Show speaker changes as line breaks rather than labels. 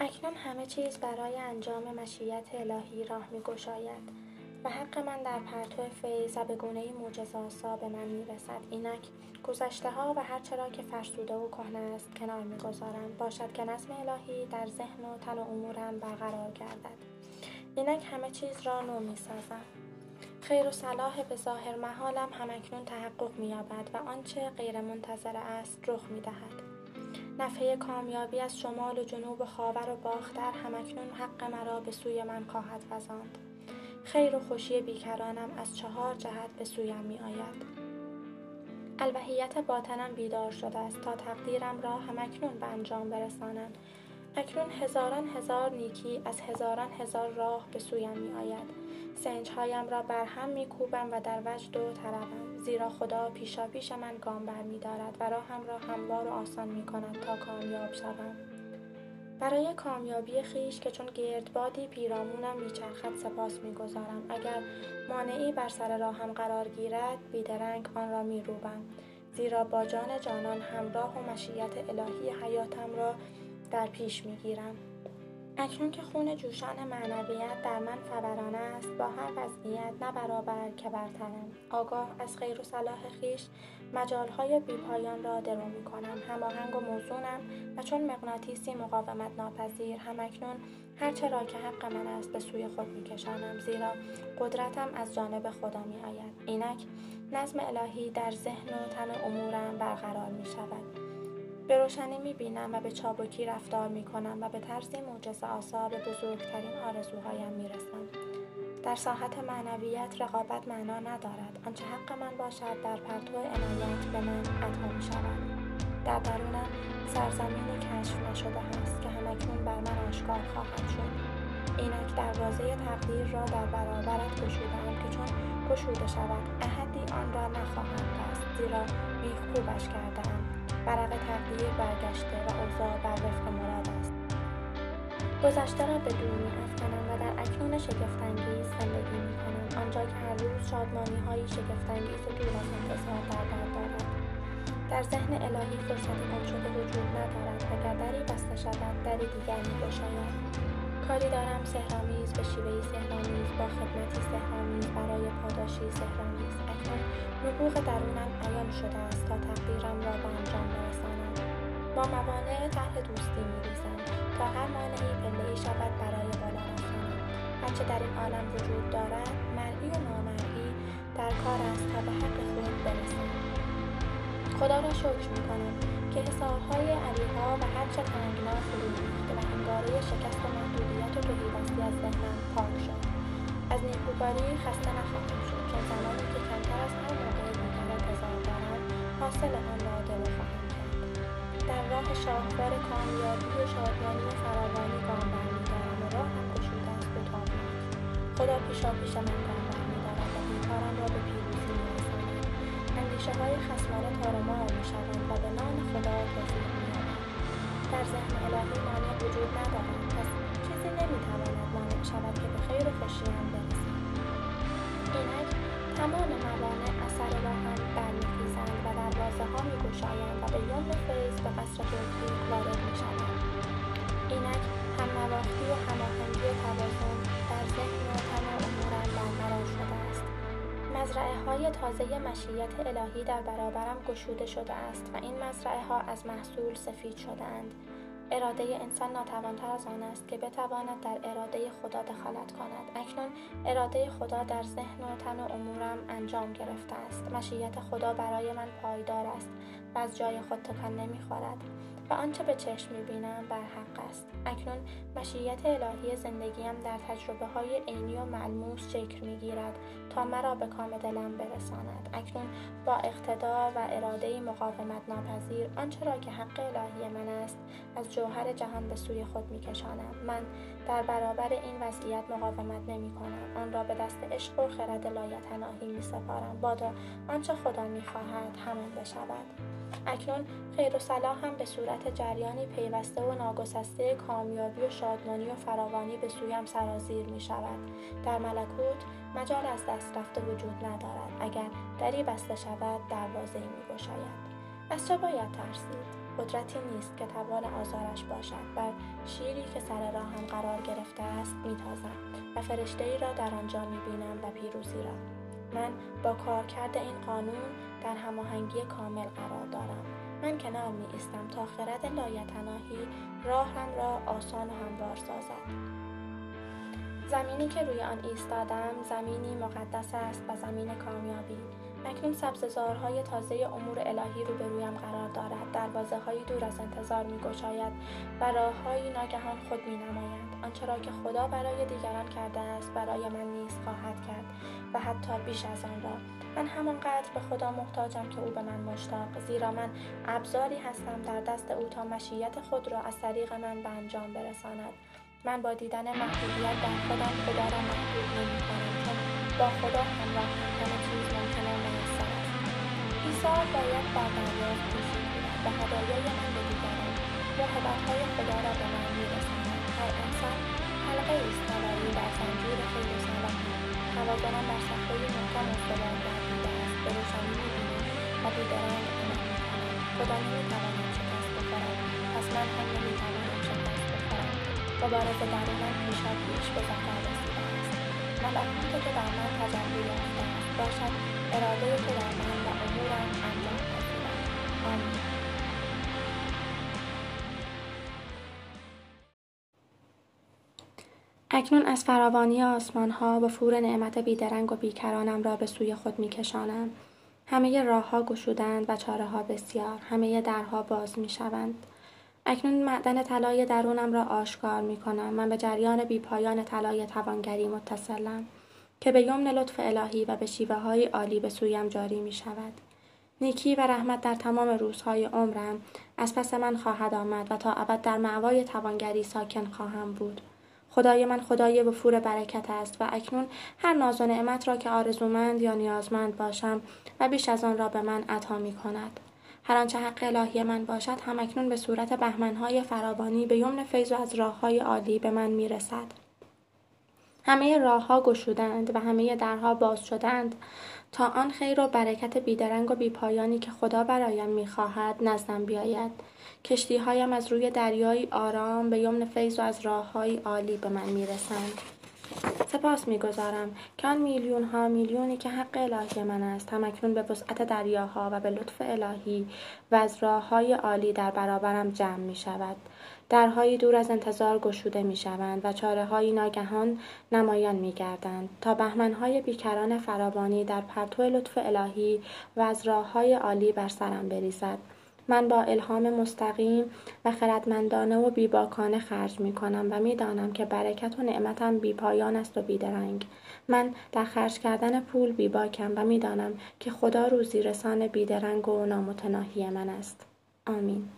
اکنون همه چیز برای انجام مشیت الهی راه می گشاید و حق من در پرتو فیض و به گونه معجزه‌آسا به من می‌رسد. اینک گذشته ها و هر چرا که فرسوده و کهنه است کنار می‌گذارم. باشد که نظم الهی در ذهن و تن و امورم برقرار گردد. اینک همه چیز را نو می‌سازم. خیر و صلاح به ظاهر محالم همکنون تحقق مییابد و آنچه غیرمنتظره است رخ می‌دهد. نفحه کامیابی از شمال و جنوب خاور و باختر همکنون حق مرا به سوی من خواهد وزاند. خیر و خوشی بیکرانم از چهار جهت به سویم می آید. الوهیت باطنم بیدار شده است تا تقدیرم را همکنون به انجام برسانند اکنون هزاران هزار نیکی از هزاران هزار راه به سویم می آید. سنجهایم را بر هم می کوبم و در وجد و طربم زیرا خدا پیشا پیش من گام بر می دارد و راهم را هموار و آسان می کند تا کامیاب شوم. برای کامیابی خیش که چون گردبادی پیرامونم میچرخد سپاس می‌گذارم. اگر مانعی بر سر راهم قرار گیرد بیدرنگ آن را میروبم. زیرا با جان جانان همراه و مشیت الهی حیاتم را در پیش می‌گیرم. اکنون که خون جوشان معنویت در من فوران است با هر وضعیت نه برابر که برترم. آگاه از خیر و صلاح خیش مجالهای بیپایان را درو می کنم هماهنگ و موزونم و چون مغناطیسی مقاومت ناپذیر همکنون هرچه را که حق من است به سوی خود میکشانم. زیرا قدرتم از جانب خدا می آید اینک نظم الهی در ذهن و تن امورم برقرار می شود به روشنی می بینم و به چابکی رفتار می کنم و به طرزی معجزه آسا به بزرگترین آرزوهایم می رسم. در ساحت معنویت رقابت معنا ندارد. آنچه حق من باشد در پرتو عنایت به من عطا می شود در درونم سرزمینی کشف نشده است که همکنون بر من آشکار خواهد شد. اینک دروازه تقدیر را در برابرت گشودهام که چون گشوده شود احدی آن را نخواهم بست زیرا بیخ کردهام ورق تقدیر برگشته و اوضاع بر وفق مراد است. گذشته را به دور میافکنم و در اکنون شگفتانگیز زندگی می‌کنم. آنجا که هر روز شادمانی های شگفتانگیز و دور از انتظار در بر دارد. در ذهن الهی فرصتی گم شده وجود ندارد. اگر دری بسته شود دری دیگر میگشاید کاری دارم سهرامیز به با سهرامیز برای پاداشی سهرامیز اکنون نبوغ درونم عیان شده است تا تقدیرم را به انجام برسانم با موانع طرح دوستی میریزم تا هر مانعی پلهای شود برای بالا رفتنم. هرچه در این عالم وجود دارد مرئی و نامرئی در کار است تا به حق خود برسم. خدا را شکر می‌کنم که حسارهای علیها و هرچه تنگنا فرو ریخته و انگاره شکست و محدودیت و تهیدستی از ذهنم پاک شد. از نیکوکاری خسته نخواهم شد چون زمانی که کمتر از هر موقع دیگر انتظار دارم حاصل آن را درو خواهم کرد. در راه شاهکار کامیابی و شادمانی و فراوانی گام برمیدارم و راهم گشوده است به تابناک. خدا پیشا پیش من گام برمیدارد و پیکارم را به پیروزی میرساند. اندیشه های خسمانه تارمار می‌شوند و به نام خدا توفیق مییابم در ذهن الهی مانع وجود ندارد. پس چیزی نمی‌تواند مانع شود که به خیر و خوشیم برسم اینک تمام موانع اثر راهم برمیخیزند و دروازه ها میگشایند و به یمن فیض به قصر توفیق وارد می‌شوند. اینک هم نواختی و هماهنگی توازن در ذهن تن امورم برقرار شده است. مزرعه های تازه مشیت الهی در برابرم گشوده شده است و این مزرعه ها از محصول سفید شدهاند اراده انسان ناتوانتر از آن است که بتواند در اراده خدا دخالت کند. اکنون اراده خدا در ذهن و تن و امورم انجام گرفته است. مشیت خدا برای من پایدار است و از جای خود تکان نمی‌خورد. و آنچه به چشم می‌بینم بر حق است. اکنون مشیت الهی زندگیم در تجربه های عینی و ملموس شکل می‌گیرد تا مرا به کام دلم برساند. اکنون با اقتدا و اراده مقاومت ناپذیر آنچه را که حق الهی من است از جوهر جهان به سوی خود میکشانم. من در برابر این وضعیت مقاومت نمی کنم. آن را به دست عشق و خرد لایتناهی می سپارم. بادا آنچه خدا می خواهد همان بشود. اکنون خیر و صلاح هم به صورت جریانی پیوسته و ناگسسته کامیابی و شادمانی و فراوانی به سویم سرازیر می شود. در ملکوت مجال از دست رفته وجود ندارد. اگر دری بسته شود دروازه می گشاید. از چه باید ترسید؟ قدرتی نیست که توان آزارش باشد بر شیری که سر راهم قرار گرفته است میتازم و فرشته ای را در آنجا می‌بینم و پیروزی را. من با کارکرد این قانون در هماهنگی کامل قرار دارم. من کنار می ایستم تا خرد لایتناهی راهم را آسان و هموار سازد. زمینی که روی آن ایستادم زمینی مقدس است و زمین کامیابی. اکنون سبززارهای تازه امور الهی روبرویم قرار دارد. دروازه هایی دور از انتظار می گشاید و راههایی ناگهان خود می نمایند آنچه که خدا برای دیگران کرده است برای من نیز خواهد کرد و حتی بیش از آن را. من همانقدر به خدا محتاجم که او به من مشتاق زیرا من ابزاری هستم در دست او تا مشیت خود را از طریق من به انجام برساند. من با دیدن محدودیت در خودم خدا را محدود نمی کنم چون با خدا همراه عیسی باید بر دریافت پیشی و هدایای من به دیگران محبتهای خدا را به من میرساند. هر انسان حلقه ایست طلایی در زنجیر خیلی سلام توازنم بر صخره محکم استوار گردیده است. به روشنی می‌بینم و بیدرنگ عمل می‌کنم خدا نمی‌تواند شکست بخورد. پس من هم نمی‌توانم شکست بخورم. مبارز درونم پیشا پیش به ظفر رسیده است. ملکوت که در من تجلی یافته است باشد اراده تو در من اکنون از فراوانی آسمان ها و فور نعمت بیدرنگ و بیکرانم را به سوی خود می کشانم. همه راه ها گشودند و چاره ها بسیار. همه درها باز می شوند. اکنون معدن طلای درونم را آشکار می کنم. من به جریان بیپایان طلای توانگری متصلم که به یمن لطف الهی و به شیوه های عالی به سویم جاری می شود. نیکی و رحمت در تمام روزهای عمرم از پس من خواهد آمد و تا ابد در معوای توانگری ساکن خواهم بود. خدای من خدای وفور برکت است و اکنون هر ناز و نعمت را که آرزومند یا نیازمند باشم و بیش از آن را به من عطا می کند. هر آنچه حق الهی من باشد هم اکنون به صورت بهمنهای فراوانی به یمن فیض و از راههای عالی به من می رسد. همه راهها گشودند و همه درها باز شدند. تا آن خیر و برکت بیدرنگ و بیپایانی که خدا برایم می‌خواهد نزدم بیاید. کشتیهایم از روی دریایی آرام به یمن فیض و از راههایی عالی به من می‌رسند. سپاس می‌گذارم که آن میلیون ها میلیونی که حق الهی من است هم اکنون به وسعت دریاها و به لطف الهی و از راه های عالی در برابرم جمع می شود. درهایی دور از انتظار گشوده می شوند و چاره های ناگهان نمایان می گردند تا بهمنهای بیکران فراوانی در پرتو لطف الهی و از راه های عالی بر سرم بریزد. من با الهام مستقیم و خردمندانه و بیباکانه خرج می کنم و می دانم که برکت و نعمتم بی پایان است و بیدرنگ. من در خرج کردن پول بیباکم و می دانم که خدا روزی رسان بیدرنگ و نامتناهی من است. آمین.